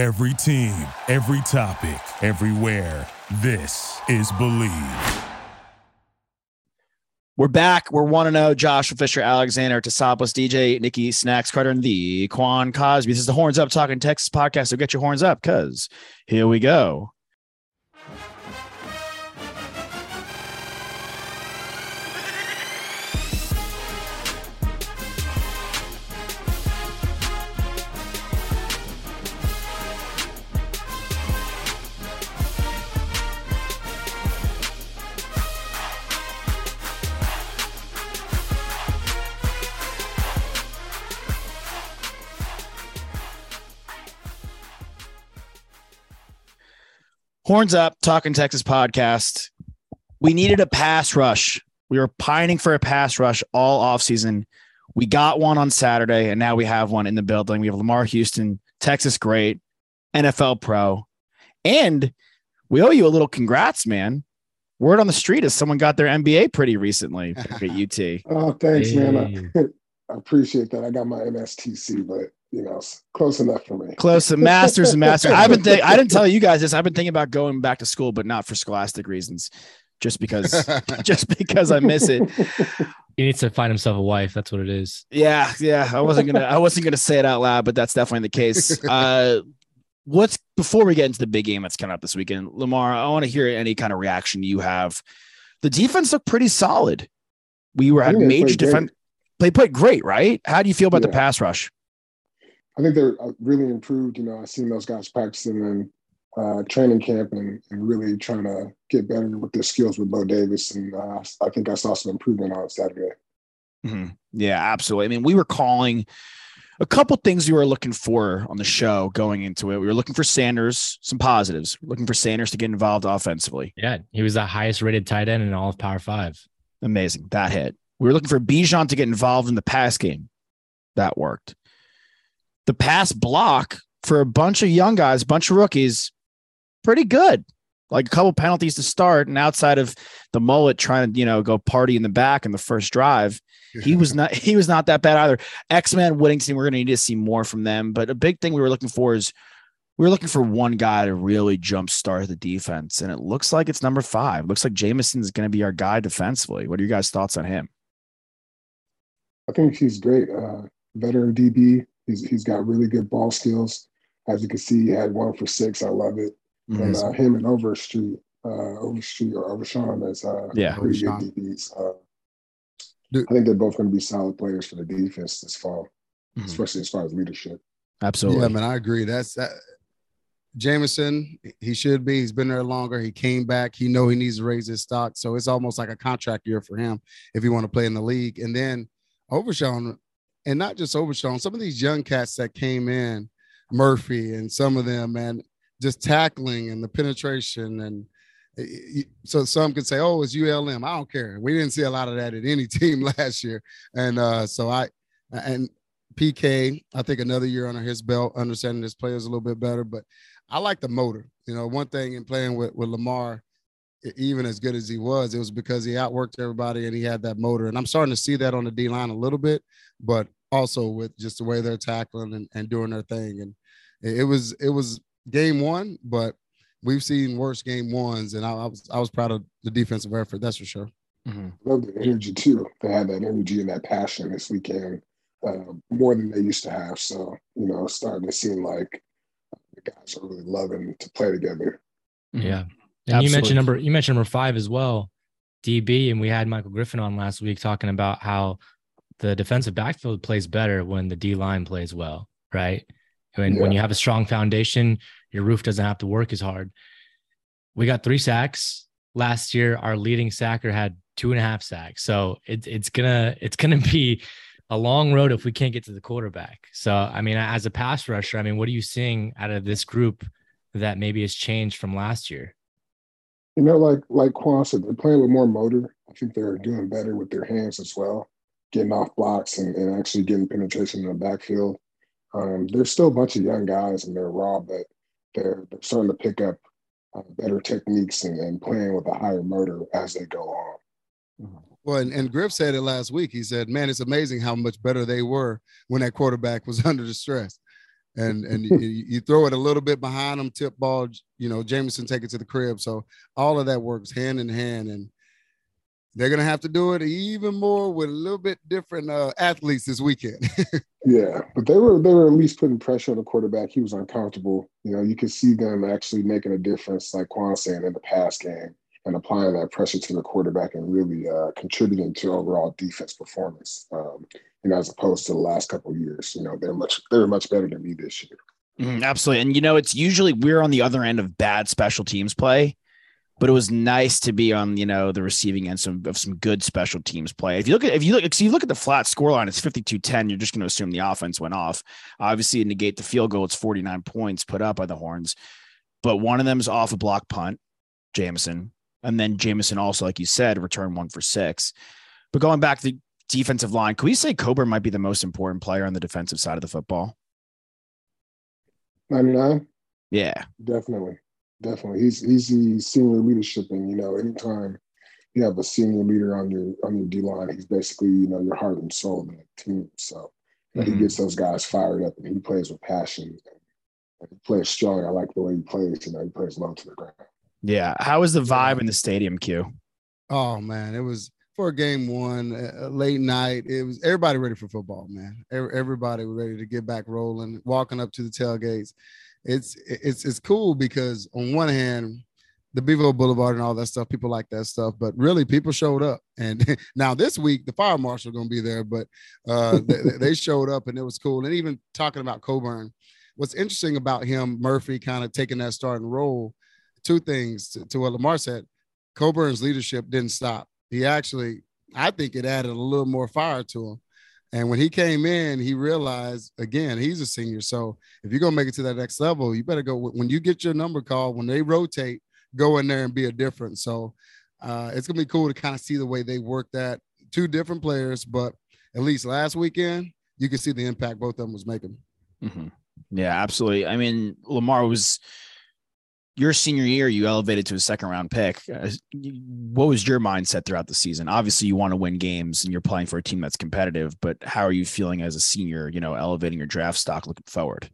Every team, every topic, everywhere. This is Believe. We're back. We're 1 0. Joshua Fisher, Alexander Tassopoulos, DJ, Nikki, Snacks, Carter, and the Quan Cosby. This is the Horns Up Talking Texas podcast. So get your horns up because here we go. Horns Up, Talking Texas podcast. We needed a pass rush. We were pining for a pass rush all offseason. We got one on Saturday, and now we have one in the building. We have Lamar Houston, Texas great, NFL pro. And we owe you a little congrats, man. Word on the street is someone got their MBA pretty recently at UT. oh, thanks, hey. man. I, I appreciate that. I got my MSTC, but you know, close enough for me. Close to masters and masters. I've been th- I didn't tell you guys this. I've been thinking about going back to school, but not for scholastic reasons. Just because just because I miss it. He needs to find himself a wife. That's what it is. Yeah, yeah. I wasn't gonna I wasn't gonna say it out loud, but that's definitely the case. Uh what's before we get into the big game that's coming up this weekend, Lamar, I want to hear any kind of reaction you have. The defense looked pretty solid. We were had major defense. They played great, right? How do you feel about yeah. the pass rush? I think they're uh, really improved. You know, I've seen those guys practicing in uh, training camp and, and really trying to get better with their skills with Bo Davis. And uh, I think I saw some improvement on Saturday. Mm-hmm. Yeah, absolutely. I mean, we were calling a couple things we were looking for on the show going into it. We were looking for Sanders, some positives, looking for Sanders to get involved offensively. Yeah, he was the highest rated tight end in all of Power Five. Amazing. That hit. We were looking for Bijan to get involved in the pass game. That worked the pass block for a bunch of young guys, a bunch of rookies, pretty good. Like a couple penalties to start, and outside of the mullet trying to you know go party in the back in the first drive, he was not he was not that bad either. X Men Whittington, we're going to need to see more from them. But a big thing we were looking for is we were looking for one guy to really jumpstart the defense, and it looks like it's number five. Looks like Jamison is going to be our guy defensively. What are your guys' thoughts on him? I think he's great. Uh, veteran DB, He's he's got really good ball skills. As you can see, he had one for six. I love it. Mm-hmm. And uh, him and Overstreet, uh, Overstreet or Overshown as uh, yeah, pretty good DBs. Uh, I think they're both going to be solid players for the defense this fall, mm-hmm. especially as far as leadership. Absolutely. Yeah, man, I agree. That's that. Jamison, he should be. He's been there longer. He came back. He know he needs to raise his stock. So it's almost like a contract year for him if he want to play in the league. And then Overshown, and not just Overshown, some of these young cats that came in, Murphy and some of them, and just tackling and the penetration. And so some could say, oh, it's ULM. I don't care. We didn't see a lot of that at any team last year. And uh, so I, and PK, I think another year under his belt, understanding his players a little bit better. But I like the motor. You know, one thing in playing with, with Lamar, even as good as he was, it was because he outworked everybody and he had that motor. And I'm starting to see that on the D line a little bit, but also with just the way they're tackling and, and doing their thing. And it was it was game one, but we've seen worse game ones, and I, I was I was proud of the defensive effort. That's for sure. Mm-hmm. Love the energy too. They had that energy and that passion this weekend uh, more than they used to have. So you know, starting to seem like the guys are really loving to play together. Yeah, and Absolutely. you mentioned number you mentioned number five as well, DB, and we had Michael Griffin on last week talking about how the defensive backfield plays better when the D line plays well, right? When yeah. when you have a strong foundation, your roof doesn't have to work as hard. We got three sacks last year. Our leading sacker had two and a half sacks. So it's it's gonna it's gonna be a long road if we can't get to the quarterback. So I mean, as a pass rusher, I mean, what are you seeing out of this group that maybe has changed from last year? You know, like like Quan said, they're playing with more motor. I think they're doing better with their hands as well getting off blocks and, and actually getting penetration in the backfield. Um, there's still a bunch of young guys and they're raw, but they're, they're starting to pick up uh, better techniques and, and, playing with a higher motor as they go on. Mm-hmm. Well, and, and Griff said it last week. He said, "Man, it's amazing how much better they were when that quarterback was under the stress." And and you, you, throw it a little bit behind them, tip ball, you know, Jamison take it to the crib. So all of that works hand in hand, and they're gonna have to do it even more with a little bit different uh, athletes this weekend. yeah, but they were they were at least putting pressure on the quarterback. He was uncomfortable. You know, you could see them actually making a difference, like Quan saying in the pass game, and applying that pressure to the quarterback and really uh, contributing to overall defense performance. Um, you know, as opposed to the last couple years. You know, they're much they're much better than me this year. Mm, absolutely, and you know, it's usually we're on the other end of bad special teams play but it was nice to be on you know the receiving end some, of some good special teams play. If you look at if you look so you look at the flat score line, it's 52-10. You're just going to assume the offense went off. Obviously, negate the field goal, it's 49 points put up by the Horns, but one of them is off a block punt, Jamison, and then Jamison also, like you said, returned one for six. But going back to defensive line, can we say Coburn might be the most important player on the defensive side of the football? 99? Yeah. Definitely definitely. He's he's the senior leadership, and you know, anytime you have a senior leader on your on your D line, he's basically you know your heart and soul in the team. So mm-hmm. he gets those guys fired up, and he plays with passion. And he plays strong. I like the way he plays. You know, he plays low to the ground. Yeah. How was the vibe in the stadium, Q? Oh man, it was for game one, uh, late night. It was everybody ready for football, man. Everybody was ready to get back rolling, walking up to the tailgates it's it's it's cool because on one hand, the Bevo Boulevard and all that stuff, people like that stuff, but really people showed up. And now this week, the fire marshal going to be there, but uh, they, they, showed up and it was cool. And even talking about Coburn, what's interesting about him, Murphy kind of taking that starting role, two things to, to what Lamar said. Coburn's leadership didn't stop. He actually, I think it added a little more fire to him. And when he came in, he realized again, he's a senior. So if you're gonna make it to that next level, you better go when you get your number called, when they rotate, go in there and be a difference. So uh, it's gonna be cool to kind of see the way they work that. Two different players, but at least last weekend, you can see the impact both of them was making. Mm-hmm. Yeah, absolutely. I mean, Lamar was your senior year, you elevated to a second round pick. Uh, what was your mindset throughout the season? Obviously, you want to win games and you're playing for a team that's competitive, but how are you feeling as a senior, you know, elevating your draft stock looking forward?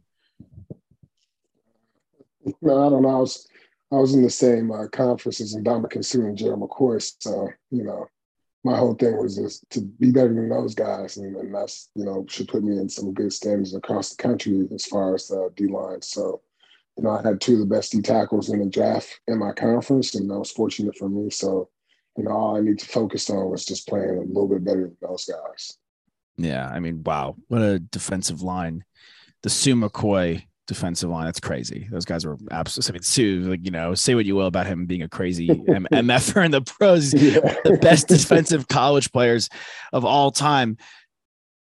No, I don't know. I was, I was in the same uh, conferences in Ndamukong Suh and Gerald McCoy. So, you know, my whole thing was just to be better than those guys. And, and that's, you know, should put me in some good standings across the country as far as uh, D line. So, you know, I had two of the best D tackles in the draft in my conference, and that was fortunate for me. So, you know, all I need to focus on was just playing a little bit better than those guys. Yeah, I mean, wow, what a defensive line. The Suh McCoy defensive line, that's crazy. Those guys were absolutely. I mean, Suh, like you know, say what you will about him being a crazy M- MFer in the pros, yeah. the best defensive college players of all time.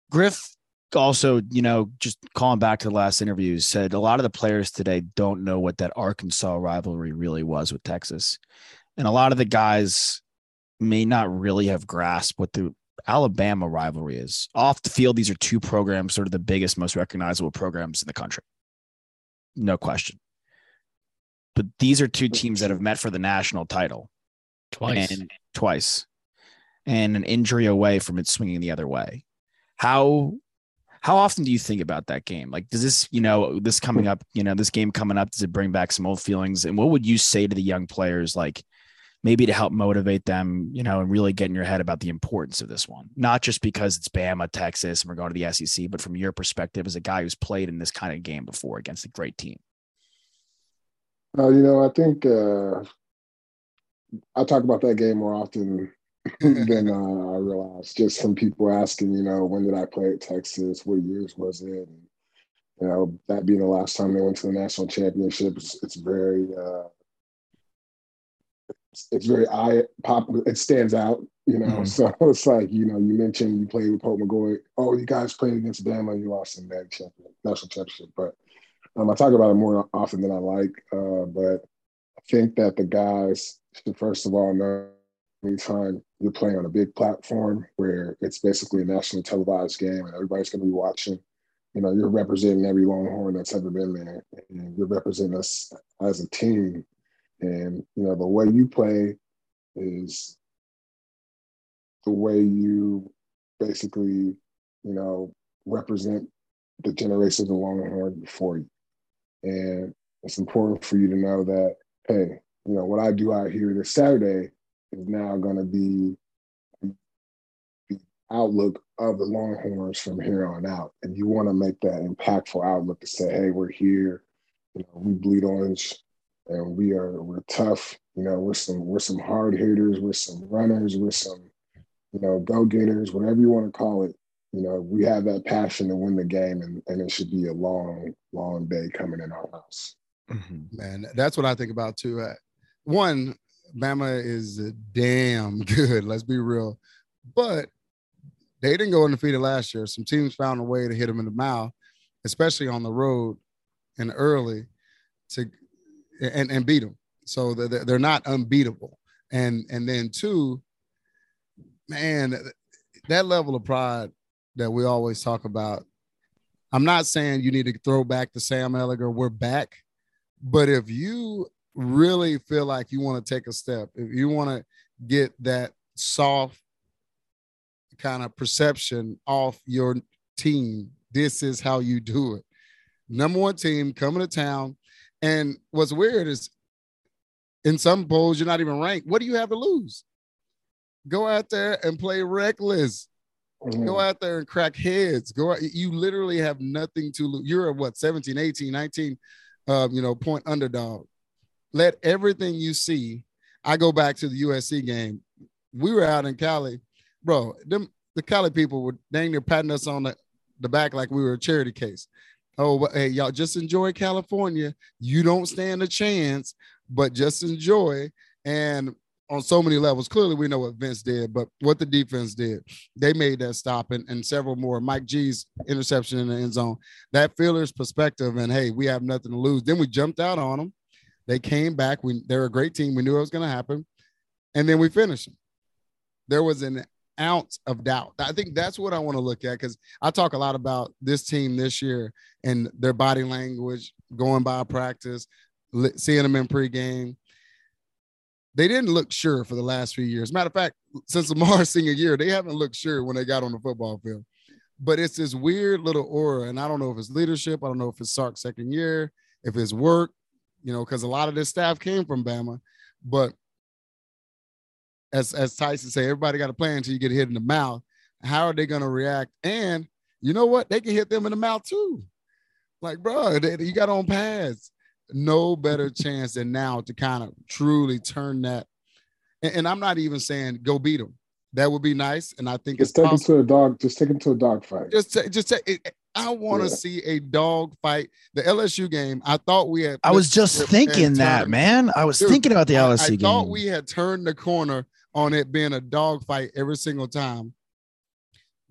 Griff also, you know, just calling back to the last interview, said a lot of the players today don't know what that Arkansas rivalry really was with Texas. And a lot of the guys may not really have grasped what the Alabama rivalry is. Off the field, these are two programs, sort of the biggest, most recognizable programs in the country. No question. But these are two teams that have met for the national title twice. And twice. And an injury away from it swinging the other way. How how often do you think about that game? Like, does this, you know, this coming up, you know, this game coming up, does it bring back some old feelings? And what would you say to the young players, like maybe to help motivate them, you know, and really get in your head about the importance of this one? Not just because it's Bama, Texas, and we're going to the SEC, but from your perspective as a guy who's played in this kind of game before against a great team. Uh, you know, I think uh, I talk about that game more often then uh, I realized just from people asking, you know, when did I play at Texas? What years was it? And, you know, that being the last time they went to the national championship, it's, it's very, uh, it's, it's, very eye pop. It stands out, you know. Mm-hmm. So it's like, you know, you mentioned you played with Colt McCoy. Oh, you guys played against Bama. You lost in that champion, national championship. But um, I talk about it more often than I like. Uh, but I think that the guys should first of all know anytime you're playing on a big platform where it's basically a nationally televised game and everybody's going to be watching, you know, you're representing every Longhorn that's ever been there, and you're representing us as a team. And you know, the way you play is the way you basically, you know, represent the generations of the Longhorn before you. And it's important for you to know that, hey, you know, what I do out here this Saturday is now going to be the outlook of the Longhorns from here on out. And you want to make that impactful outlook to say, hey, we're here, you know, we bleed orange and we are we're tough. You know, we're some we're some hard hitters, we're some runners, we're some, you know, go-getters, whatever you want to call it. You know, we have that passion to win the game and, and it should be a long, long day coming in our house. Mm-hmm. Man, that's what I think about too. Uh, one, Bama is damn good. Let's be real, but they didn't go undefeated last year. Some teams found a way to hit them in the mouth, especially on the road and early, to and and beat them. So they're not unbeatable. And and then two, man, that level of pride that we always talk about. I'm not saying you need to throw back to Sam Ehlinger. We're back, but if you really feel like you want to take a step, if you want to get that soft kind of perception off your team, this is how you do it. Number one team coming to town. And what's weird is in some polls, you're not even ranked. What do you have to lose? Go out there and play reckless. Mm-hmm. Go out there and crack heads. Go out, you literally have nothing to lose. You're a what 17, 18, 19, um, you know, point underdog let everything you see. I go back to the USC game. We were out in Cali, bro. Them the Cali people were dang near patting us on the, the back like we were a charity case. Oh, hey, y'all just enjoy California. You don't stand a chance, but just enjoy. And on so many levels, clearly we know what Vince did, but what the defense did, they made that stop and, and several more. Mike G's interception in the end zone, that fielder's perspective, and hey, we have nothing to lose. Then we jumped out on them they came back. We they're a great team. We knew it was going to happen, and then we finished. There was an ounce of doubt. I think that's what I want to look at because I talk a lot about this team this year and their body language, going by practice, seeing them in pregame. They didn't look sure for the last few years. Matter of fact, since Lamar's senior year, they haven't looked sure when they got on the football field. But it's this weird little aura, and I don't know if it's leadership. I don't know if it's Sark's second year, if it's work, you know, because a lot of this staff came from Bama. But as as Tyson say, everybody got a plan until you get hit in the mouth. How are they going to react? And you know what? They can hit them in the mouth too. Like, bro, they, you got on pads. No better chance than now to kind of truly turn that. And, and, I'm not even saying go beat them. That would be nice, and I think just take them to a dog. Just take them to a dog fight. Just, just take. I want to yeah. see a dog fight. The LSU game, I thought we had. I was just thinking that, man. I was Dude, thinking about the LSU I, I game. I thought we had turned the corner on it being a dog fight every single time.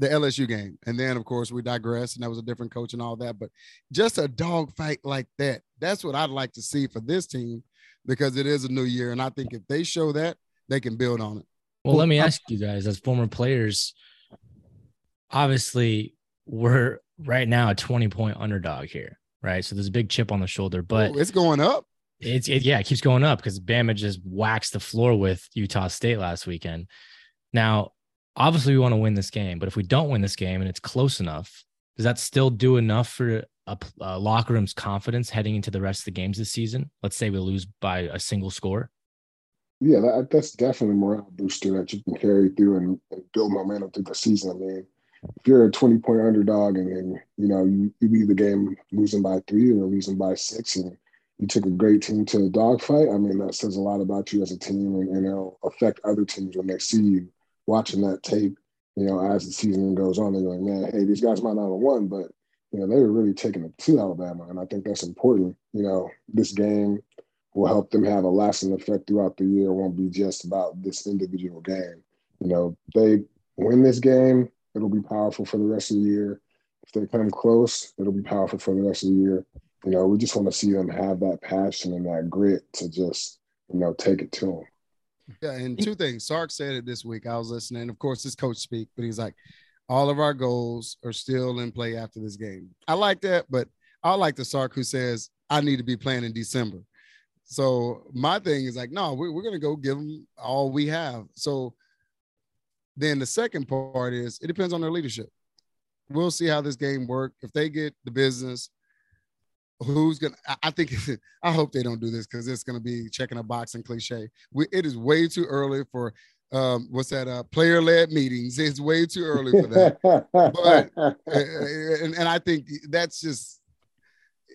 The LSU game, and then of course we digress, and that was a different coach and all that. But just a dog fight like that—that's what I'd like to see for this team, because it is a new year, and I think if they show that, they can build on it. Well, let me ask you guys, as former players, obviously we're right now a 20 point underdog here, right? So there's a big chip on the shoulder, but Ooh, it's going up. It's it, yeah, it keeps going up because Bama just waxed the floor with Utah State last weekend. Now, obviously, we want to win this game, but if we don't win this game and it's close enough, does that still do enough for a, a locker room's confidence heading into the rest of the games this season? Let's say we lose by a single score. Yeah, that, that's definitely a morale booster that you can carry through and, and build momentum through the season. I mean, if you're a 20 point underdog and, and you know you, you leave the game losing by three or losing by six and you took a great team to a dogfight, I mean that says a lot about you as a team and, and it'll affect other teams when they see you watching that tape. You know, as the season goes on, they're like, man, hey, these guys might not have won, but you know they were really taking it to Alabama, and I think that's important. You know, this game will help them have a lasting effect throughout the year. It won't be just about this individual game. You know, they win this game, it'll be powerful for the rest of the year. If they come close, it'll be powerful for the rest of the year. You know, we just want to see them have that passion and that grit to just, you know, take it to them. Yeah, and two things. Sark said it this week. I was listening. Of course, this coach speak, but he's like, all of our goals are still in play after this game. I like that, but I like the Sark who says, I need to be playing in December. So my thing is like, no, we're, we're going to go give them all we have. So then the second part is it depends on their leadership. we'll see how this game works. If they get the business, who's gonna? I think I hope they don't do this because it's gonna be checking a box and cliche. We, it is way too early for um, what's that? Uh, player led meetings. It's way too early for that. but and, and I think that's just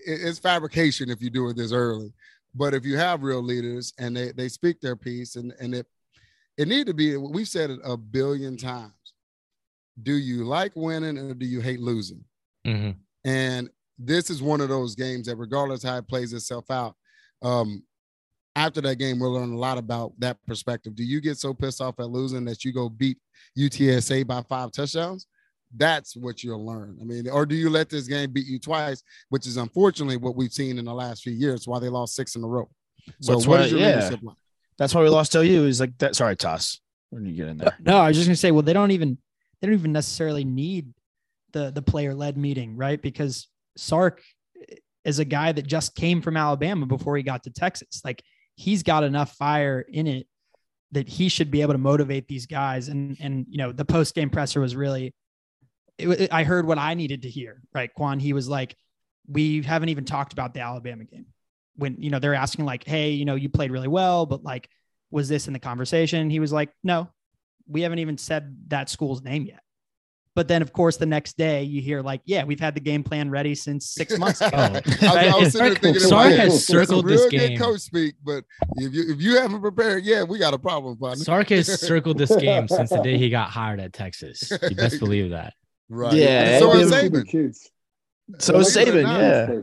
it's fabrication if you do it this early. But if you have real leaders and they they speak their piece and and it it need to be we've said it a billion times. Do you like winning or do you hate losing? Mm-hmm. And this is one of those games that regardless how it plays itself out, um, after that game, we'll learn a lot about that perspective. Do you get so pissed off at losing that you go beat UTSA by five touchdowns? That's what you'll learn. I mean, or do you let this game beat you twice, which is unfortunately what we've seen in the last few years, why they lost six in a row. So That's what why, is your yeah. leadership like? That's why we lost you. Is like that. Sorry, Toss. When you get in there. No, I was just gonna say, well, they don't even they don't even necessarily need the the player led meeting, right? Because Sark is a guy that just came from Alabama before he got to Texas. Like he's got enough fire in it that he should be able to motivate these guys. And and you know the post game presser was really, it, it, I heard what I needed to hear. Right, Quan. He was like, we haven't even talked about the Alabama game. When you know they're asking like, hey, you know you played really well, but like, was this in the conversation? He was like, no, we haven't even said that school's name yet. But then, of course, the next day you hear like, "Yeah, we've had the game plan ready since six months ago." I, oh. I, was thinking, Sark has circled this game. Coach speak, but if you if you haven't prepared, yeah, we got a problem. Partner. Sark has circled this game since the day he got hired at Texas. You best believe that. Right. Yeah. So is Saban. So is Saban. Yeah.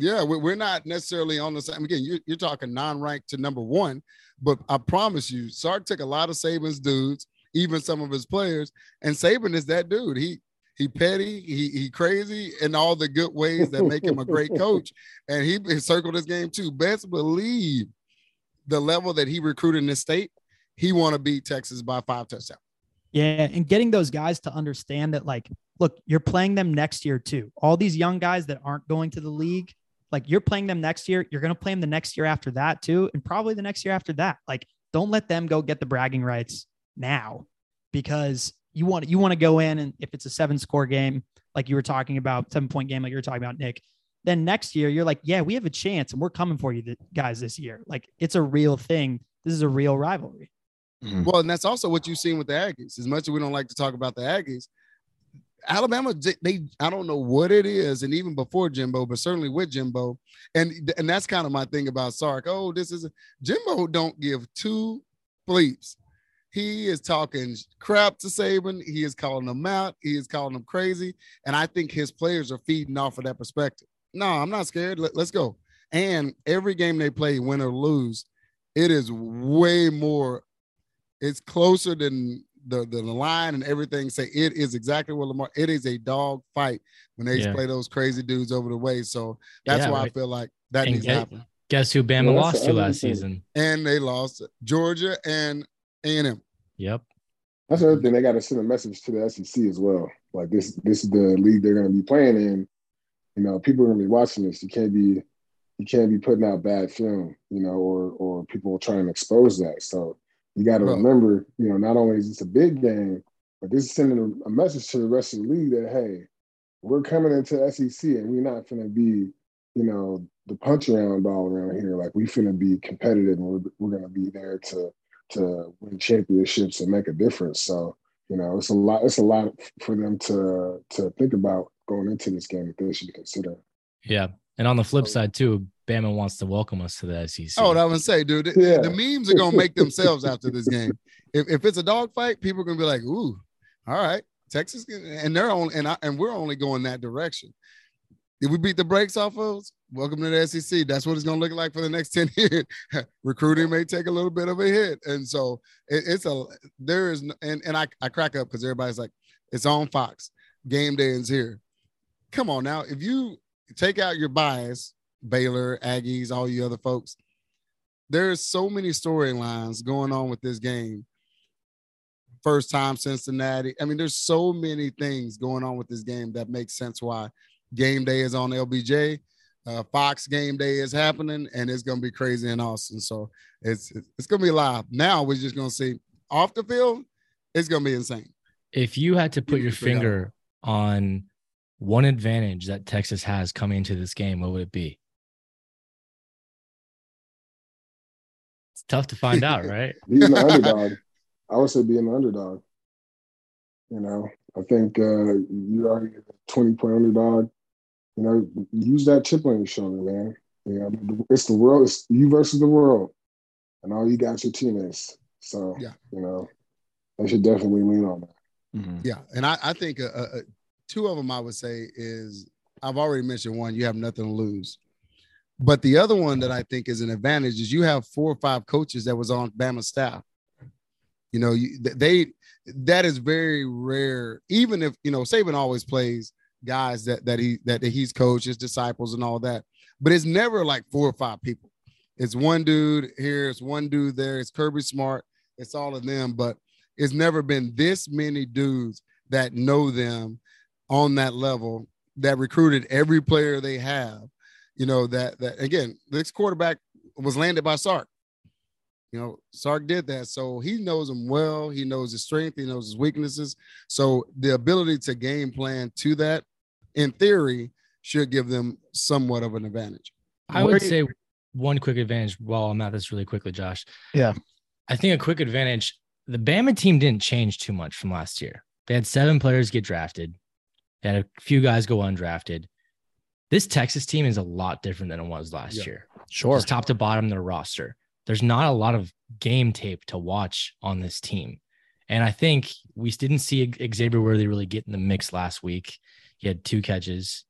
Yeah, we're not necessarily on the same. Again, you're, you're talking non-ranked to number one, but I promise you, Sark took a lot of Saban's dudes even some of his players. And Saban is that dude. He he petty, he he crazy in all the good ways that make him a great coach. And he, he circled his game too. Best believe the level that he recruited in this state, he want to beat Texas by five touchdowns. Yeah, and getting those guys to understand that, like, look, you're playing them next year too. All these young guys that aren't going to the league, like, you're playing them next year. You're going to play them the next year after that too, and probably the next year after that. Like, don't let them go get the bragging rights now because you want you want to go in and if it's a seven score game like you were talking about seven point game like you were talking about Nick then next year you're like yeah we have a chance and we're coming for you guys this year like it's a real thing this is a real rivalry mm-hmm. well and that's also what you've seen with the Aggies as much as we don't like to talk about the Aggies Alabama, they I don't know what it is, and even before Jimbo, but certainly with Jimbo, and and that's kind of my thing about Sark. Oh, this is Jimbo don't give two bleeps he is talking crap to Saban. He is calling them out. He is calling them crazy. And I think his players are feeding off of that perspective. No, I'm not scared. Let, us go. And every game they play, win or lose, it is way more. It's closer than the, the, the line and everything. Say it is exactly what Lamar. It is a dog fight when they yeah. play those crazy dudes over the way. So that's yeah, why right. I feel like that and needs get, to happen. Guess who Bama well, lost to last season? And they lost Georgia and a&M. Yep. That's another thing. They got to send a message to the SEC as well. Like this, this is the league they're going to be playing in. You know, people are going to be watching this. You can't be, you can't be putting out bad film. You know, or or people trying to expose that. So you got to remember, you know, not only is this a big game, but this is sending a, message to the rest of the league that hey, we're coming into SEC and we're not going to be, you know, the punch around ball around here. Like we're going to be competitive and we're, we're going to be there to to win championships and make a difference. So you know, it's a lot. It's a lot for them to to think about going into this game that they should be considering. Yeah, and on the flip side too, Bama wants to welcome us to the SEC. Oh, I would say, dude, yeah. the memes are gonna make themselves after this game. If, if it's a dogfight, people are gonna be like, "Ooh, all right, Texas," and they're on, and I, and we're only going that direction. Did we beat the brakes off of? Welcome to the SEC. That's what it's going to look like for the next 10 years. Recruiting may take a little bit of a hit. And so it, it's a, there is, and, and I, I crack up because everybody's like, it's on Fox. Game day is here. Come on now. If you take out your bias, Baylor, Aggies, all you other folks, there's so many storylines going on with this game. First time Cincinnati. I mean, there's so many things going on with this game that makes sense why game day is on LBJ. Uh, Fox game day is happening, and it's gonna be crazy in Austin. So it's it's gonna be live. Now we're just gonna see off the field. It's gonna be insane. If you had to put your finger on one advantage that Texas has coming into this game, what would it be? Tough to find out, right? being the underdog. I would say being the underdog. You know, I think uh, you are a 20 point underdog. You know, use that chip on your shoulder, man. You know, it's the world, it's you versus the world. And all you got your teammates. So, yeah. you know, they should definitely lean on that. Mm-hmm. Yeah. And I, I think uh, uh, uh, two of them I would say is I've already mentioned one, you have nothing to lose. But the other one that I think is an advantage is you have four or five coaches that was on Bama staff. You know, you, they that is very rare. Even if you know Saban always plays guys that that he that he's coached, his disciples, and all that, but it's never like four or five people. It's one dude here, it's one dude there. It's Kirby Smart. It's all of them, but it's never been this many dudes that know them on that level that recruited every player they have. You know that that again, this quarterback was landed by Sark. You know, Sark did that. So he knows him well. He knows his strength. He knows his weaknesses. So the ability to game plan to that, in theory, should give them somewhat of an advantage. I would say one quick advantage while I'm at this really quickly, Josh. Yeah. I think a quick advantage, the Bama team didn't change too much from last year. They had seven players get drafted, they had a few guys go undrafted. This Texas team is a lot different than it was last yeah. year. Sure. Just top to bottom, their roster there's not a lot of game tape to watch on this team. And I think we didn't see Xavier Worthy really get in the mix last week. He had two catches.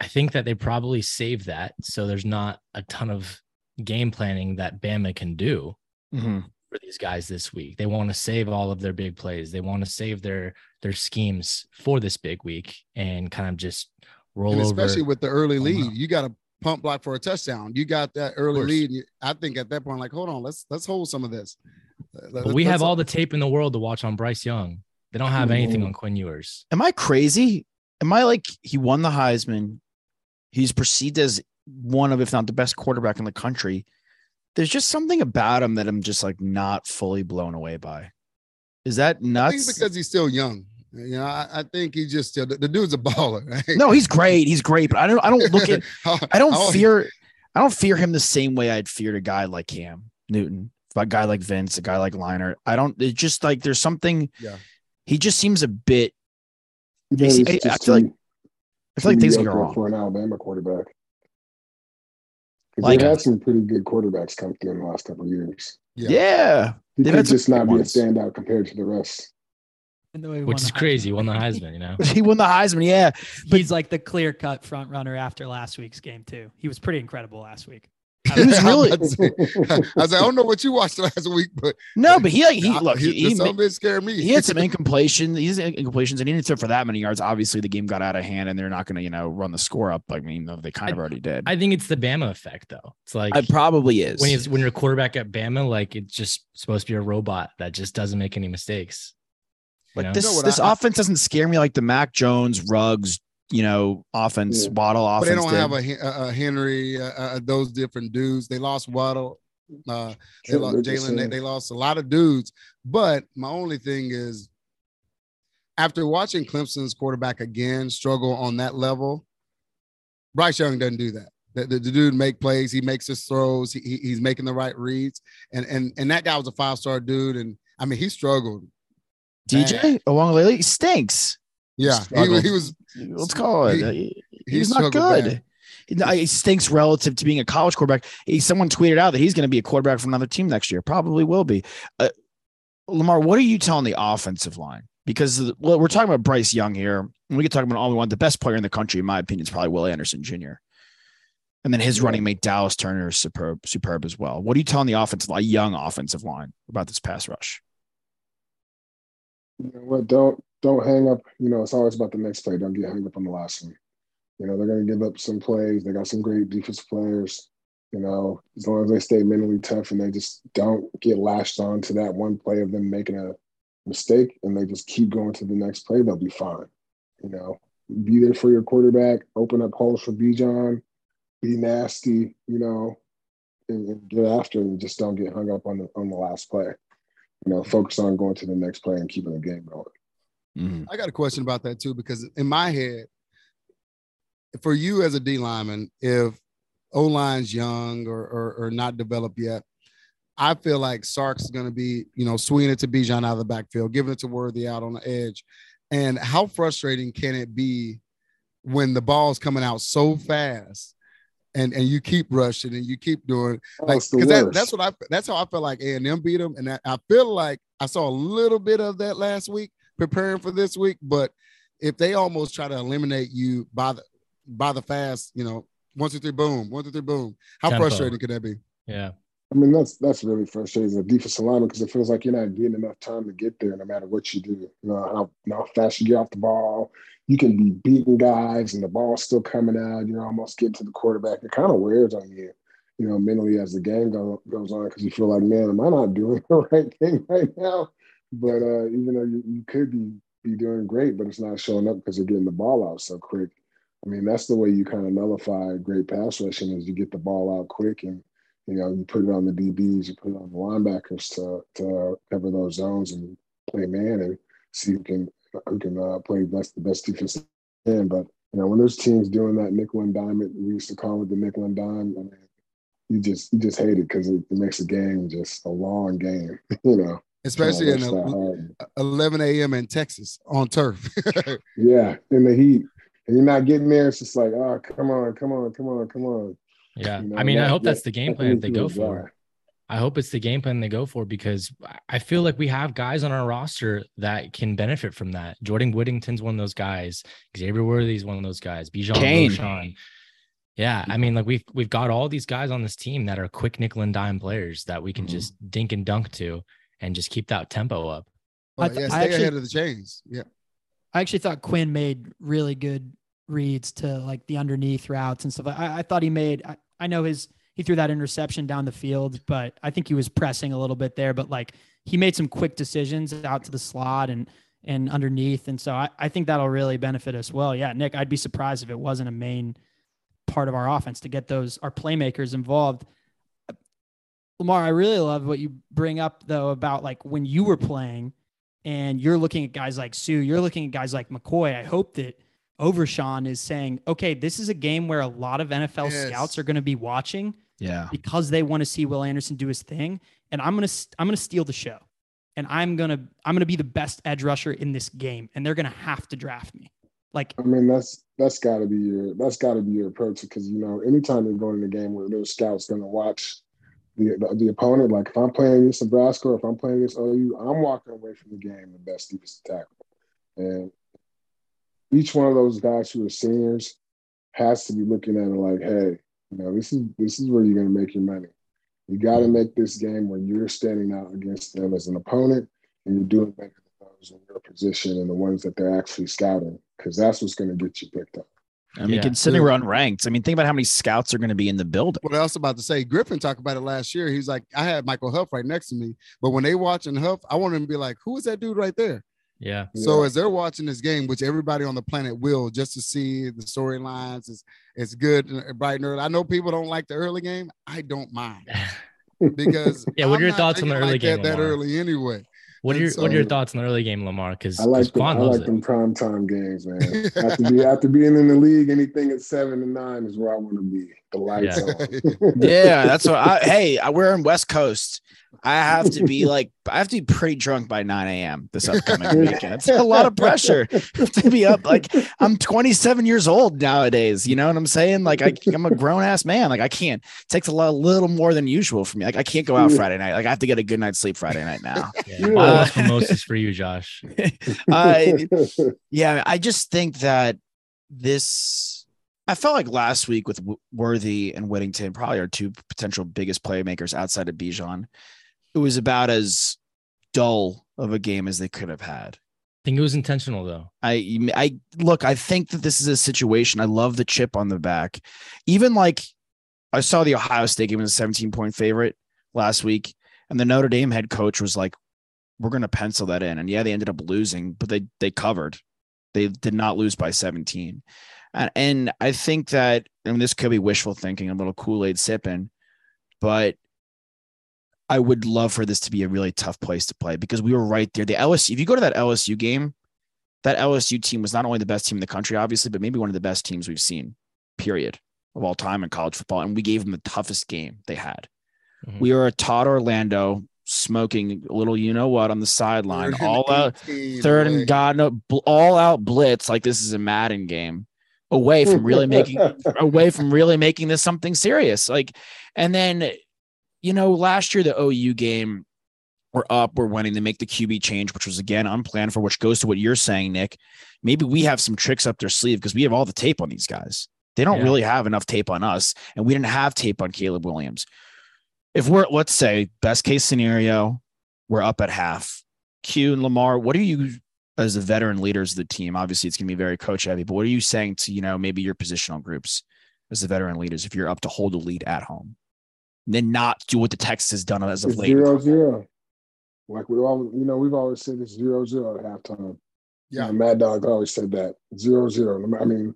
I think that they probably saved that. So there's not a ton of game planning that Bama can do mm-hmm. for these guys this week. They want to save all of their big plays. They want to save their their schemes for this big week and kind of just roll and especially over. with the early lead. You got to pump block for a touchdown. You got that early lead. I think at that point, like, hold on, let's let's hold some of this. Let's, we have all the tape in the world to watch on Bryce Young. They don't have anything on Quinn Ewers. Am I crazy? Am I like he won the Heisman? He's perceived as one of, if not the best quarterback in the country. There's just something about him that I'm just like not fully blown away by. Is that nuts? because he's still young. You know, I, I think he just the, the, dude's a baller. Right? No, he's great. He's great, but I don't. I don't look at. Oh, I don't oh. fear. I don't fear him the same way I'd feared a guy like Cam Newton, a guy like Vince, a guy like Leinart. I don't. It's just like there's something. Yeah. He just seems a bit. Yeah, I, I, feel like. I feel like things are wrong for an Alabama quarterback. Like, they've had some pretty good quarterbacks come through in the last couple years. Yeah, yeah. he could just not be a standout compared to the rest. Which is crazy. He won the Heisman, you know. he won the Heisman, yeah. But he's like the clear cut front runner after last week's game, too. He was pretty incredible last week. He was really. I was like, I don't know what you watched last week, but no, but he like he look he, he some it scared me. He had some incompletion. He's incompletions, and he didn't throw for that many yards. Obviously, the game got out of hand, and they're not going to you know run the score up. I mean, they kind of already did. I think it's the Bama effect, though. It's like it probably is when when you're a quarterback at Bama, like it's just supposed to be a robot that just doesn't make any mistakes. Like this, this I, offense doesn't scare me like the Mac Jones, Rugs, you know, offense, yeah. Waddle offense. But they don't did. have a, a Henry, uh, uh, those different dudes. They lost Waddle, uh, they lost Jalen. They, they lost a lot of dudes. But my only thing is, after watching Clemson's quarterback again struggle on that level, Bryce Young doesn't do that. The, the, the, dude make plays. He makes his throws. He, he's making the right reads. And and and that guy was a five star dude. And I mean, he struggled DJ Uiagalelei stinks. Yeah, he, he, was. Let's call it. He, he's not good. He stinks relative to being a college quarterback. He, someone tweeted out that he's going to be a quarterback for another team next year. Probably will be. Uh, Lamar, what are you telling the offensive line? Because well, we're talking about Bryce Young here. And we could talk about all we want. The best player in the country, in my opinion, is probably Will Anderson Jr. And then his running mate Dallas Turner is superb, superb as well. What are you telling the offensive line, young offensive line, about this pass rush? You know what? Don't don't hang up. You know, it's always about the next play. Don't get hung up on the last one. You know, they're going to give up some plays. They got some great defensive players. You know, as long as they stay mentally tough and they just don't get lashed on to that one play of them making a mistake and they just keep going to the next play, they'll be fine. You know, be there for your quarterback, open up holes for Bijan, be nasty, you know, and, and get after and just don't get hung up on the on the last play you know, focus on going to the next play and keeping the game going. Mm-hmm. I got a question about that too, because in my head, for you as a D lineman, if O line's young or, or, or not developed yet, I feel like Sark's going to be, you know, swinging it to Bijan out of the backfield, giving it to Worthy out on the edge. And how frustrating can it be when the ball's coming out so fast and and you keep rushing and you keep doing like because that, that's what I that's how I felt like A and M beat them, and that, I feel like I saw a little bit of that last week preparing for this week. But if they almost try to eliminate you by the by the fast, you know, one two three boom, one two three boom, how Tempo. frustrating could that be? Yeah. I mean, that's that's really frustrating as a defensive lineman because it feels like you're not getting enough time to get there, no matter what you do. You know how, how fast you get off the ball, you can be beating guys, and the ball's still coming out. You're almost getting to the quarterback. It kind of wears on you, you know, mentally as the game go, goes on because you feel like, man, am I not doing the right thing right now? But uh, even though you, you could be be doing great, but it's not showing up because you're getting the ball out so quick. I mean, that's the way you kind of nullify great pass rushing is you get the ball out quick and you know, you put it on the DBs, you put it on the linebackers to to cover those zones and play man and see who can who can uh, play best the best defense can. But you know, when there's teams doing that nickel and dime, it, we used to call it the nickel and dime. I mean, you just you just hate it because it, it, makes the game just a long game. You know, especially in a, 11 a.m. in Texas on turf. yeah, in the heat, and you're not getting there. It's just like, oh, come on, come on, come on, come on. Yeah. You know, I mean, that, I hope that's the game plan that they go for. I hope it's the game plan they go for because I feel like we have guys on our roster that can benefit from that. Jordan Whittington's one of those guys. Xavier Worthy's one of those guys. Bijan Roschon. Yeah, I mean, like we've we've got all these guys on this team that are quick nickel and dime players that we can mm-hmm. just dink and dunk to and just keep that tempo up. Well, yeah, stay actually, ahead of the chains. Yeah. I actually thought Quinn made really good reads to like the underneath routes and stuff. I, I thought he made I, I know his he threw that interception down the field, but I think he was pressing a little bit there. But like he made some quick decisions out to the slot and and underneath. And so I, I think that'll really benefit us well. Yeah, Nick, I'd be surprised if it wasn't a main part of our offense to get those our playmakers involved. Lamar, I really love what you bring up though about like when you were playing and you're looking at guys like Suh, you're looking at guys like McCoy. I hope that Overshown is saying, okay, this is a game where a lot of NFL yes. scouts are going to be watching. Yeah. Because they want to see Will Anderson do his thing. And I'm going to, I'm going to steal the show and I'm going to, I'm going to be the best edge rusher in this game. And they're going to have to draft me. Like, I mean, that's, that's gotta be your, that's gotta be your approach because, you know, anytime you're going in a game where there's scouts going to watch the, the, the, opponent, like if I'm playing against Nebraska or if I'm playing against OU, I'm walking away from the game the best defensive tackle. And each one of those guys who are seniors has to be looking at it like, hey, you know, this is this is where you're going to make your money. You got to make this game where you're standing out against them as an opponent, and you're doing better than those in your position and the ones that they're actually scouting, because that's what's going to get you picked up. I mean, yeah. considering we're unranked, I mean, think about how many scouts are going to be in the building. What I was about to say, Griffin talked about it last year. He's like, I had Michael Huff right next to me, but when they watching Huff, I want him to be like, who is that dude right there? Yeah. So yeah. as they're watching this game, which everybody on the planet will, just to see the storylines, it's it's good, uh, bright and early. I know people don't like the early game. I don't mind because yeah. What are your thoughts on the early like game? That, that, early anyway. What are your so, What are your thoughts on the early game, Lamar? Because I like them, I like it. them prime time games, man. after, be, after being in the league, anything at seven and nine is where I want to be. The lights yeah. yeah, that's what. I, hey, we're in West Coast. I have to be like, I have to be pretty drunk by 9 a.m. this upcoming weekend. It's a lot of pressure to be up. Like, I'm 27 years old nowadays. You know what I'm saying? Like, I, am a grown ass man. Like, I can't. It takes a lot, a little more than usual for me. Like, I can't go out Friday night. Like, I have to get a good night's sleep Friday night now. Yeah. Uh, mimosas for you, Josh. uh, yeah, I just think that this I felt like last week with Worthy and Whittington, probably our two potential biggest playmakers outside of Bijan, it was about as dull of a game as they could have had. I think it was intentional though. I I look, I think that this is a situation. I love the chip on the back. Even like I saw the Ohio State game as a 17 point favorite last week, and the Notre Dame head coach was like, We're gonna pencil that in. And yeah, they ended up losing, but they they covered. They did not lose by 17. And, and I think that, I mean, this could be wishful thinking, a little Kool Aid sipping, but I would love for this to be a really tough place to play because we were right there. The LSU, if you go to that LSU game, that LSU team was not only the best team in the country, obviously, but maybe one of the best teams we've seen, period, of all time in college football. And we gave them the toughest game they had. Mm-hmm. We were a Todd Orlando smoking a little, you know what, on the sideline, all out third and God, no, all out blitz like this is a Madden game away from really making away from really making this something serious. Like, and then, you know, last year the OU game, we're up, we're winning. They make the QB change, which was again unplanned for, which goes to what you're saying, Nick. Maybe we have some tricks up their sleeve because we have all the tape on these guys. They don't yeah. really have enough tape on us, and we didn't have tape on Caleb Williams. If we're let's say best case scenario, we're up at half. Q and Lamar, what are you as the veteran leaders of the team, obviously it's going to be very coach heavy, but what are you saying to, you know, maybe your positional groups as the veteran leaders if you're up to hold a lead at home? And then not do what the Texas has done as of it's late. Zero zero. Like we all, you know, we've always said it's zero zero at halftime. Yeah. You know, Mad Dog always said that zero zero. I mean,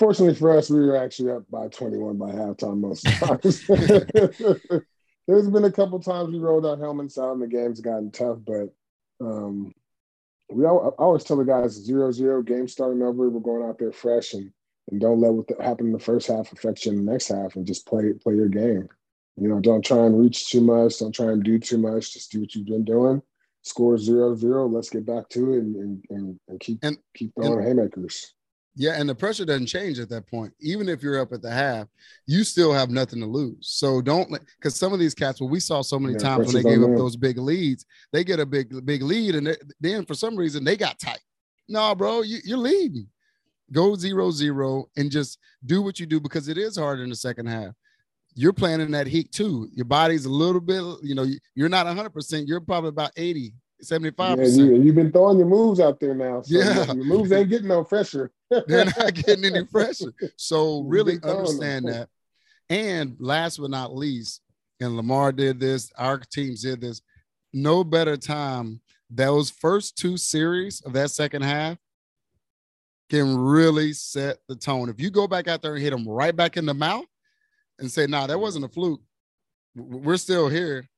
fortunately for us, we were actually up by 21 by halftime most times. There's been a couple times we rolled out helmets out and the game's gotten tough, but um, we I always tell the guys zero zero game starting over. We're going out there fresh and and don't let what happened in the first half affect you in the next half and just play play your game. You know, don't try and reach too much. Don't try and do too much. Just do what you've been doing. Score zero zero. Let's get back to it and and, and, and keep and, keep throwing and, haymakers. Yeah, and the pressure doesn't change at that point. Even if you're up at the half, you still have nothing to lose. So don't because some of these cats, well, we saw so many yeah, times when they gave up those big leads, they get a big big lead, and then for some reason they got tight. No, bro, you, you're leading. Go zero zero and just do what you do because it is hard in the second half. You're playing in that heat too. Your body's a little bit, you know, you're not 100. percent You're probably about 80, 75 yeah, you, have been throwing your moves out there now. So yeah, your moves ain't getting no fresher. They're not getting any fresher. So really understand that. And last but not least, and Lamar did this, our teams did this. No better time. Those first two series of that second half can really set the tone. If you go back out there and hit them right back in the mouth and say, "Nah, that wasn't a fluke. We're still here."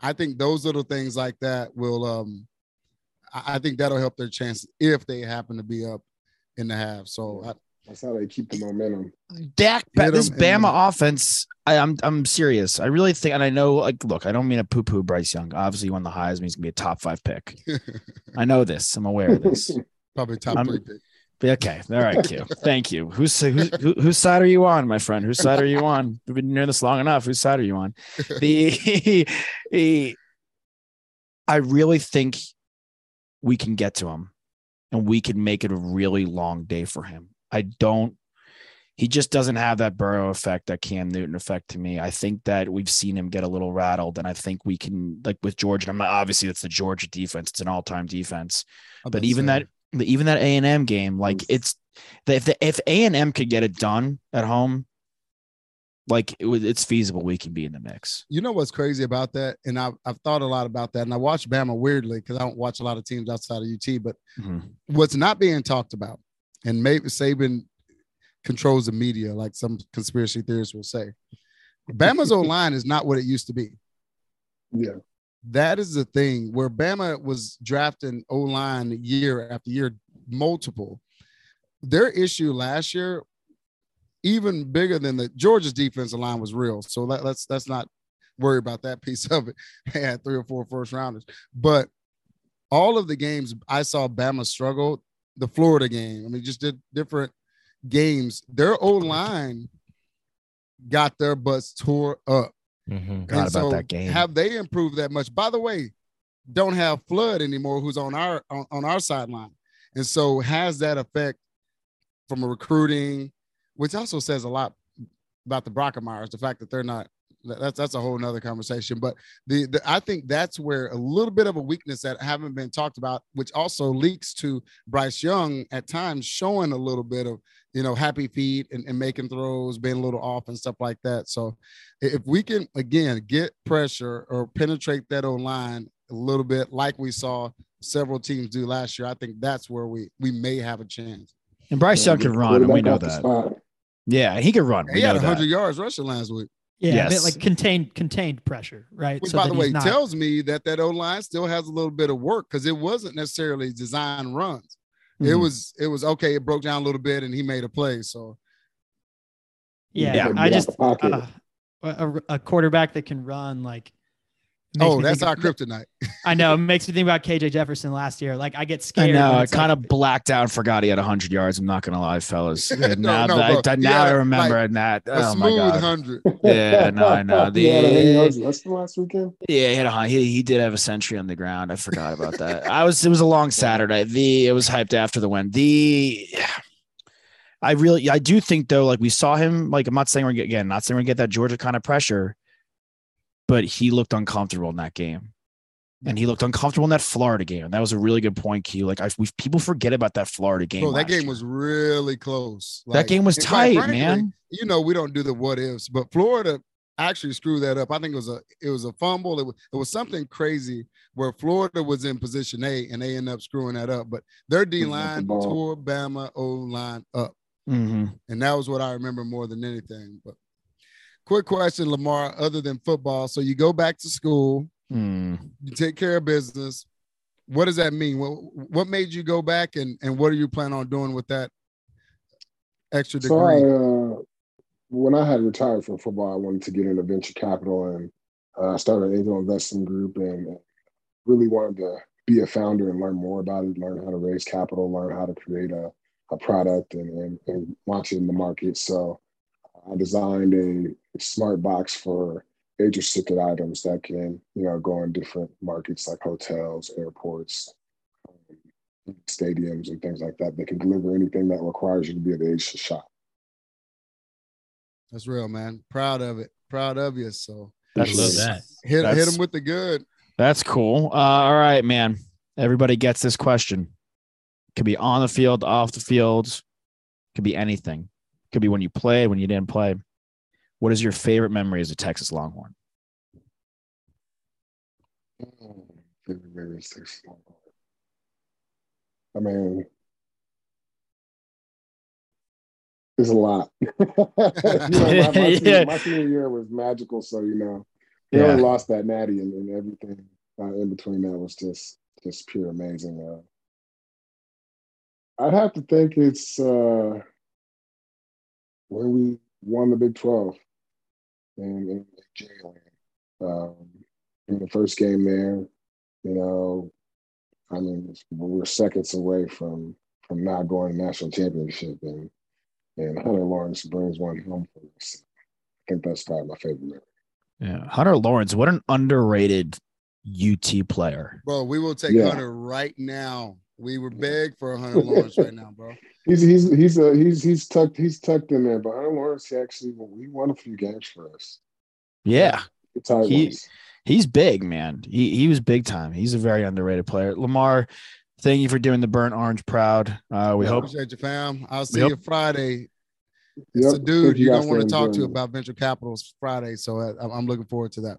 I think those little things like that will um I think that'll help their chance if they happen to be up in the half. So I, that's how they keep the momentum. Dak, this Bama offense, I, am I'm, I'm serious. I really think, and I know, like, look, I don't mean to poo poo Bryce Young. Obviously, he won the Heisman. He's gonna be a top five pick. I know this. I'm aware of this. Probably top I'm, three pick. Be okay. All right, Q. Thank you. Who's who, who, whose side are you on, my friend? Whose side are you on? We've been near this long enough. Whose side are you on? The, the I really think we can get to him and we can make it a really long day for him. I don't he just doesn't have that Burrow effect, that Cam Newton effect to me. I think that we've seen him get a little rattled, and I think we can, like with Georgia. I'm obviously that's the Georgia defense; it's an all-time defense. But even that even that A and M game, like it's if the, if A and M could get it done at home, like it was, it's feasible we can be in the mix. You know what's crazy about that, and I've I've thought a lot about that, and I watch Bama weirdly because I don't watch a lot of teams outside of UT. But mm-hmm. what's not being talked about, and maybe Saban controls the media, like some conspiracy theorists will say, Bama's O line is not what it used to be. Yeah that is the thing where Bama was drafting O line year after year, multiple. Their issue last year, even bigger than the Georgia's defensive line was real. So let, let's let's not worry about that piece of it. They had three or four first rounders, but all of the games I saw Bama struggle. The Florida game, I mean, just did different games. Their O line got their butts tore up. Mm-hmm. God so about that game. Have they improved that much? By the way, don't have Flood anymore, who's on our on, on our sideline, and so has that effect from a recruiting, which also says a lot about the Brockermeyers, the fact that they're not. That's that's a whole nother conversation. But the, the I think that's where a little bit of a weakness that haven't been talked about, which also leaks to Bryce Young at times showing a little bit of you know, happy feet and, and making throws, being a little off and stuff like that. So if we can again get pressure or penetrate that O line a little bit, like we saw several teams do last year, I think that's where we we may have a chance. And Bryce Young can run, and we know that. Yeah, he can run. he had 100 yards rushing last week. Yeah, yes. like contained contained pressure, right? Which, so by the way, not... tells me that that O line still has a little bit of work because it wasn't necessarily design runs It Mhm. was it was okay. It broke down a little bit, and he made a play. So Yeah, Yeah. I just uh, a, a quarterback that can run like. Makes oh, that's think our of- kryptonite. I know it makes me think about KJ Jefferson last year. Like I get scared. I know. I it's kind like- of blacked out and forgot he had 100 yards. I'm not going to lie, fellas. No, now no, that, bro. I, now had I a- remember like, that. A Oh, my smooth God. hundred. Yeah, no, I know. He had a The- less than last weekend. Yeah, he had a he, he did have a century on the ground. I forgot about that. I was it was a long Saturday. The it was hyped after the win. The I really I do think though, like we saw him, like I'm not saying we're gonna- again, not saying we're gonna get that Georgia kind of pressure, but he looked uncomfortable in that game. And he looked uncomfortable in that Florida game. And that was a really good point, Q. Like I we people forget about that Florida game. Bro, that game year. was really close. that game was tight, frankly, man. You know, we don't do the what ifs, but Florida actually screwed that up. I think it was a it was a fumble. It was, it was something crazy where Florida was in position A and they ended up screwing that up. But their D line tore Bama O line up. hmm And that was what I remember more than anything. But quick question, Lamar, other than football. So you go back to school, Mm. you take care of business. What does that mean? What what made you go back and, and what are you planning on doing with that extra So I, degree? uh, when I had retired from football, I wanted to get into venture capital and uh, I started an angel investing group and really wanted to be a founder and learn more about it, learn how to raise capital, learn how to create a, a product and, and, and launch it in the market. So I designed a smart box for age restricted items that can, you know, go in different markets like hotels, airports, um, stadiums, and things like that. They can deliver anything that requires you to be of age to shop. That's real, man. Proud of it. Proud of you. So I That's love that. hit hit them with the good. That's cool. Uh, all right, man. Everybody gets this question. Could be on the field, off the field. Could be anything. Could be when you played, when you didn't play. What is your favorite memory as a Texas Longhorn? Favorite memory is Texas Longhorn. I mean, there's a lot. you know, my, my, Yeah. my senior year was magical, so you know, we Yeah. only lost that natty, and, and everything uh, in between that was just just pure amazing. Uh, I'd have to think it's uh, when we won the Big Twelve in, in January. Um, in the first game there, you know, I mean, we're seconds away from from not going to national championship, and and Hunter Lawrence brings one home for us. I think that's probably my favorite memory. Yeah. Hunter Lawrence, what an underrated UT player. Bro, we will take Yeah. Hunter right now. We were beg for a Hunter Lawrence right now, bro. He's he's he's uh, he's he's tucked he's tucked in there, but Hunter Lawrence he actually he won a few games for us. Yeah. He- ones. He's big, man. He he was big time. He's a very underrated player. Lamar, thank you for doing the burnt orange proud. Uh, we Yeah, hope appreciate you, fam. I'll see Yep. you Friday. It's Yep. a dude you you're guys gonna want to talk to about venture capitals Friday. So uh, I'm- I'm looking forward to that.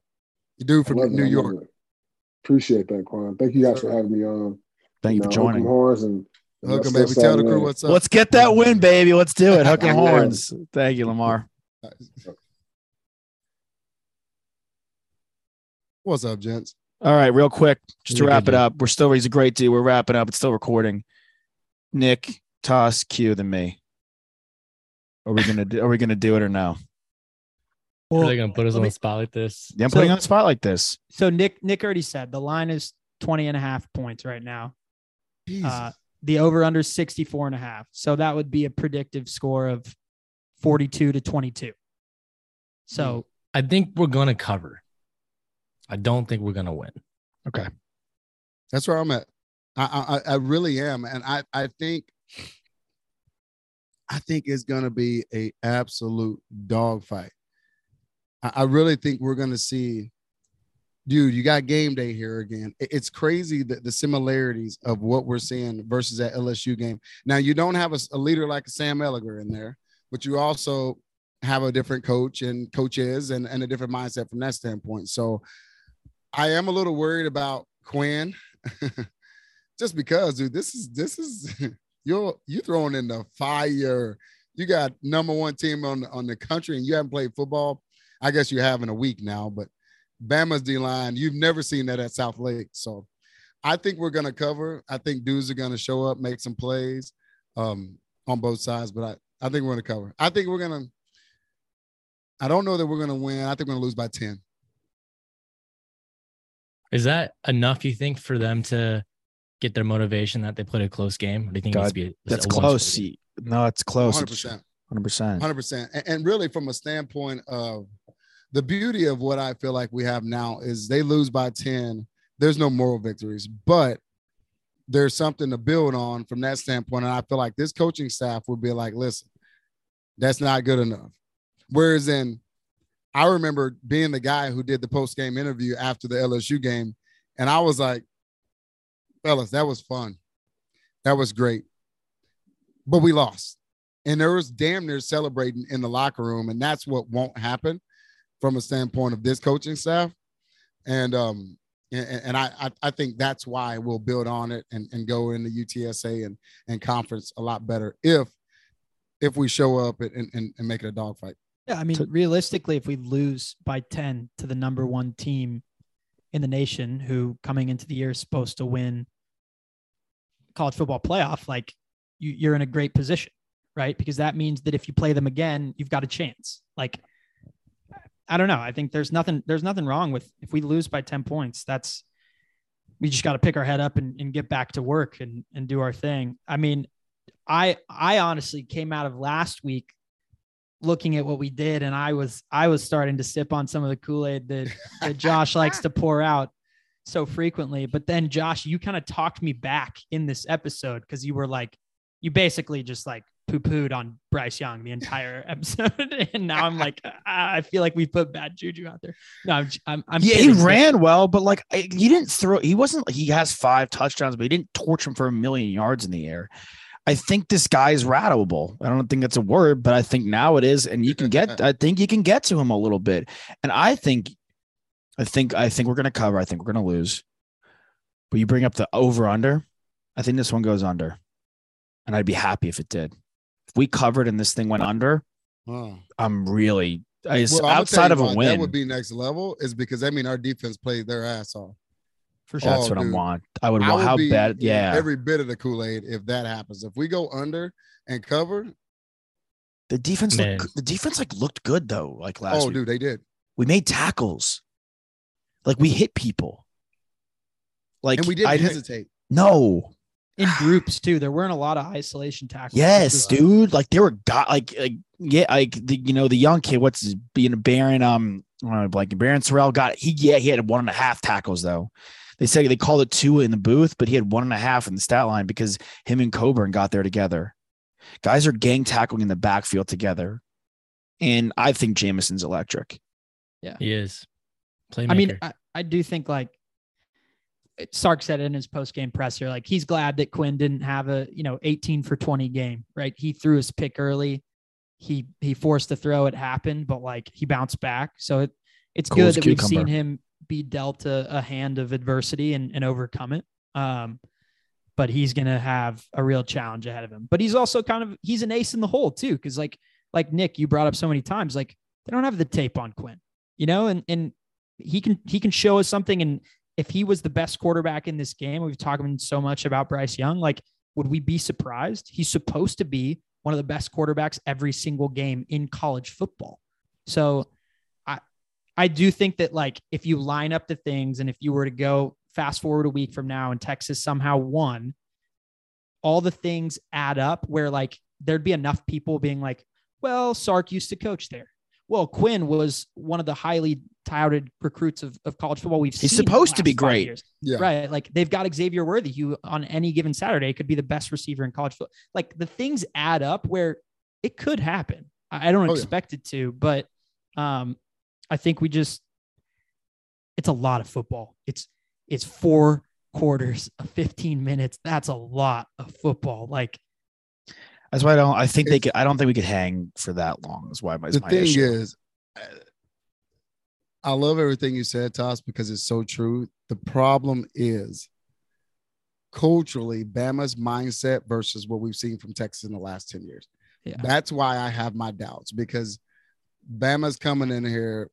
The dude from love it, New York. it. Appreciate that, Quan. Thank you guys Sure. for having me on. Thank you for know, joining. Hook 'em horns and and Hook 'em, let's baby. go Tell the crew what's up. Let's get that win, baby. Let's do it. Hook 'em horns. Thank you, Lamar. What's up, gents? All right, real quick, just to He's wrap good it up. We're still he's a great dude. We're wrapping up. It's still recording. Nick, Toss, Q, than me. Are we gonna do, are we gonna do it or no? Are they gonna put us on me- the spot like this? Yeah, I'm So- putting on the spot like this. So Nick Nick already said the line is 20 and a half points right now. Jesus. Uh, the over under 64 and a half. So that would be a predictive score of 42 to 22. So I think we're gonna cover. I don't think we're gonna win. Okay. That's where I'm at. I, I I really am, and I I think I think it's gonna be a absolute dogfight. I, I really think we're gonna see, dude. You got game day here again. It's crazy that the similarities of what we're seeing versus that LSU game. Now you don't have a leader like a Sam Ehlinger in there, but you also have a different coach and coaches and, and a different mindset from that standpoint. So I am a little worried about Quinn, just because, dude. This is this is you're you throwing in the fire. You got number one team on on the country, and you haven't played football. I guess you have in a week now, but Bama's D line, you've never seen that at Southlake. So, I think we're gonna cover. I think dudes are gonna show up, make some plays um, on both sides, but I, I think we're gonna cover. I think we're gonna. I don't know that we're gonna win. I think we're gonna lose by ten. Is that enough? You think for them to get their motivation that they played a close game? Or do you think God, it needs to be? That's a close. No, it's close. Hundred percent. Hundred percent. Hundred percent. And really, from a standpoint of the beauty of what I feel like we have now is they lose by ten. There's no moral victories, but there's something to build on from that standpoint. And I feel like this coaching staff would be like, listen, that's not good enough. Whereas in, I remember being the guy who did the post game interview after the LSU game, and I was like, fellas, that was fun. That was great. But we lost. And there was damn near celebrating in the locker room. And that's what won't happen from a standpoint of this coaching staff. And um, and, and I, I think that's why we'll build on it and, and go into UTSA and, and conference a lot better if if we show up and, and, and make it a dogfight. Yeah, I mean, To- realistically, if we lose by 10 to the number one team in the nation, who coming into the year is supposed to win college football playoff, like you, you're in a great position, right? Because that means that if you play them again, you've got a chance. Like, I don't know. I think there's nothing, there's nothing wrong with if we lose by 10 points, that's, we just got to pick our head up and, and get back to work and, and do our thing. I mean, I, I honestly came out of last week looking at what we did and I was I was starting to sip on some of the Kool-Aid that, that Josh likes to pour out so frequently. But then Josh, you kind of talked me back in this episode because you were like, you basically just like poo-pooed on Bryce Young the entire episode. and now I'm like, I I feel like we put bad juju out there. No, I'm I'm, I'm yeah, kidding, he but- ran well, but like I- he didn't throw. He wasn't. He has five touchdowns, but he didn't torch him for a million yards in the air. I think this guy is rattleable. I don't think that's a word, but I think now it is, and you can get. I think you can get to him a little bit, and I think, I think, I think we're gonna cover. I think we're gonna lose. But you bring up the over under. I think this one goes under, and I'd be happy if it did. If we covered and this thing went under, Oh. I'm really. I, Well, outside of a why win. that would be next level is because I mean our defense played their ass off. for sure. That's Oh, what I want. I would I want would how be bad. Yeah, every bit of the Kool Aid if that happens. If we go under and cover, the defense. Man. Looked, the defense like looked good though. Like last oh, week, dude, they did. we made tackles. Like we hit people. Like And we didn't I hesitate. No. In groups too. There weren't a lot of isolation tackles. Yes, dude. Like they were got like like yeah like the you know the young kid. What's his being Barryn um I don't know, like Barryn Sorrell got he yeah he had one and a half tackles though. They said they called it two in the booth, but he had one and a half in the stat line because him and Coburn got there together. Guys are gang tackling in the backfield together, and I think Jamison's electric. Yeah, he is. Playmaker. I mean, I, I do think like Sark said in his post game presser, like he's glad that Quinn didn't have a you know 18 for 20 game, right? He threw his pick early. He he forced the throw, it happened, but like he bounced back. So it it's Cool good that we've seen him be dealt a, a hand of adversity and, and overcome it. Um, but he's gonna have a real challenge ahead of him. But he's also kind of he's an ace in the hole too, because like like Nick, you brought up so many times, like they don't have the tape on Quinn, you know, and and he can he can show us something. And if he was the best quarterback in this game, we've talked so much about Bryce Young, like would we be surprised? He's supposed to be one of the best quarterbacks every single game in college football. So I I do think that like if you line up the things and if you were to go fast forward a week from now and Texas somehow won, all the things add up where like there'd be enough people being like, well, Sark used to coach there. Well, Quinn was one of the highly touted recruits of, of college football we've He's seen supposed to be great. Yeah. Right. Like they've got Xavier Worthy, who on any given Saturday could be the best receiver in college football. Like the things add up where it could happen. I I don't Oh, yeah. expect it to, but um, I think we just it's a lot of football. It's it's four quarters of 15 minutes. That's a lot of football. Like That's why I don't. I think they could. I don't think we could hang for that long. Is why my, the my thing issue. is, uh, I love everything you said, Toss, because it's so true. The problem is culturally, Bama's mindset versus what we've seen from Texas in the last 10 years. Yeah. That's why I have my doubts because Bama's coming in here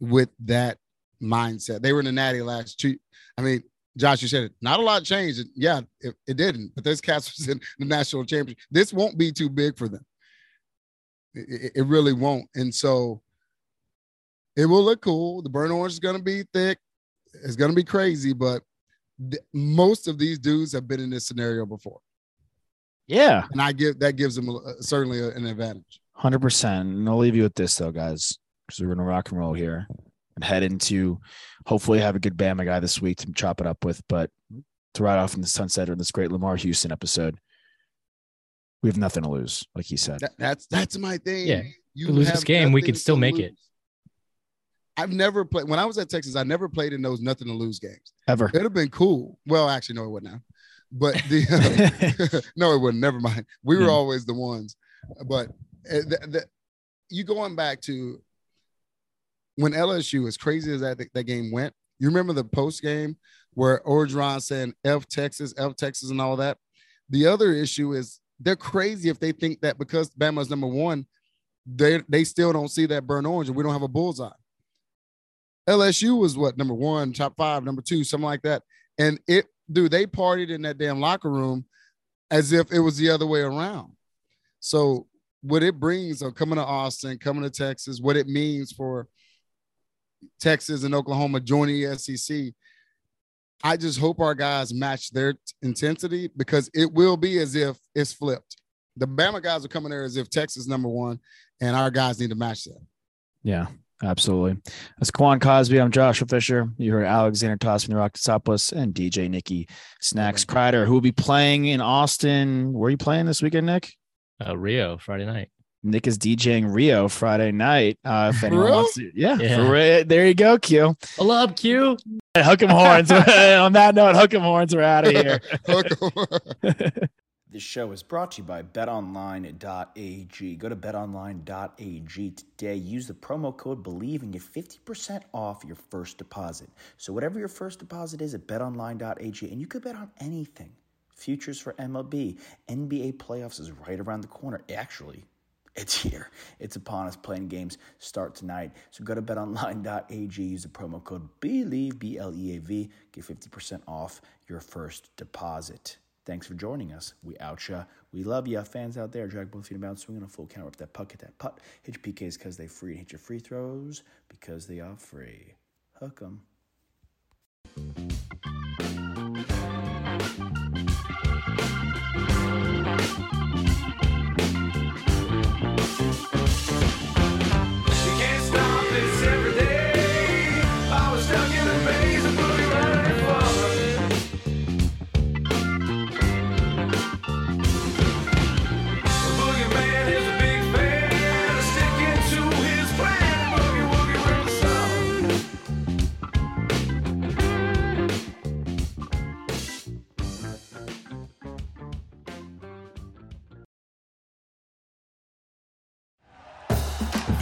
with that mindset. They were in the natty last two. I mean, Josh, you said it. Not a lot changed. Yeah, it, it didn't. But this cast was in the national championship. This won't be too big for them. It, it, really won't. And so it will look cool. The burnt orange is going to be thick. It's going to be crazy, but th- most of these dudes have been in this scenario before. Yeah, and I give that gives them a, certainly a, an advantage. Hundred percent. And I'll leave you with this though, guys, because we're gonna rock and roll here and head into hopefully have a good Bama guy this week to chop it up with. But to ride off in the sunset or this great Lamar Houston episode, we have nothing to lose, like he said. That, that's that's my thing. Yeah, you lose this game, we could still make lose. it. I've never played when I was at Texas. I never played in those nothing to lose games ever. It'd have been cool. Well, actually, no, it wouldn't have. But the uh, no, it wouldn't. Never mind. We were yeah. always the ones. But uh, the, the, you going back to when LSU, as crazy as that that game went, you remember the post game where Orgeron saying "F Texas, F Texas" and all that. The other issue is they're crazy if they think that because Bama's number one, they they still don't see that burn orange and we don't have a bullseye. LSU was what number one, top five, number two, something like that. And it, dude, they partied in that damn locker room as if it was the other way around. So what it brings of coming to Austin, coming to Texas, what it means for Texas and Oklahoma joining the SEC. I just hope our guys match their intensity because it will be as if it's flipped. The Bama guys are coming there as if Texas number one, and our guys need to match that. Yeah, Absolutely. That's Quan Cosby. I'm Joshua Fisher. You heard Alexander Tossman, Rocketopoulos, and DJ Nikki Snacks Kreider, who will be playing in Austin. Where are you playing this weekend, Nick? Uh, Rio, Friday night. Nick is DJing Rio Friday night. Uh, if anyone wants to, yeah, yeah. there you go, Q. Hello, up, Q. Hook 'em horns. On that note, hook 'em horns. We're out of here. This show is brought to you by betonline.ag. Go to betonline.ag today. Use the promo code BLEAV and get 50% off your first deposit. So, whatever your first deposit is at betonline.ag, and you could bet on anything. Futures for MLB, NBA playoffs is right around the corner. Actually, it's here. It's upon us. Playing games start tonight. So go to betonline.ag. Use the promo code BLEAV, B L E A V. Get 50% off your first deposit. Thanks for joining us. We out ya. We love ya. Fans out there, drag both feet about, swing on a full counter, up that puck, hit that putt. Hit your PKs because they free. Hit your free throws because they are free. Hook 'em.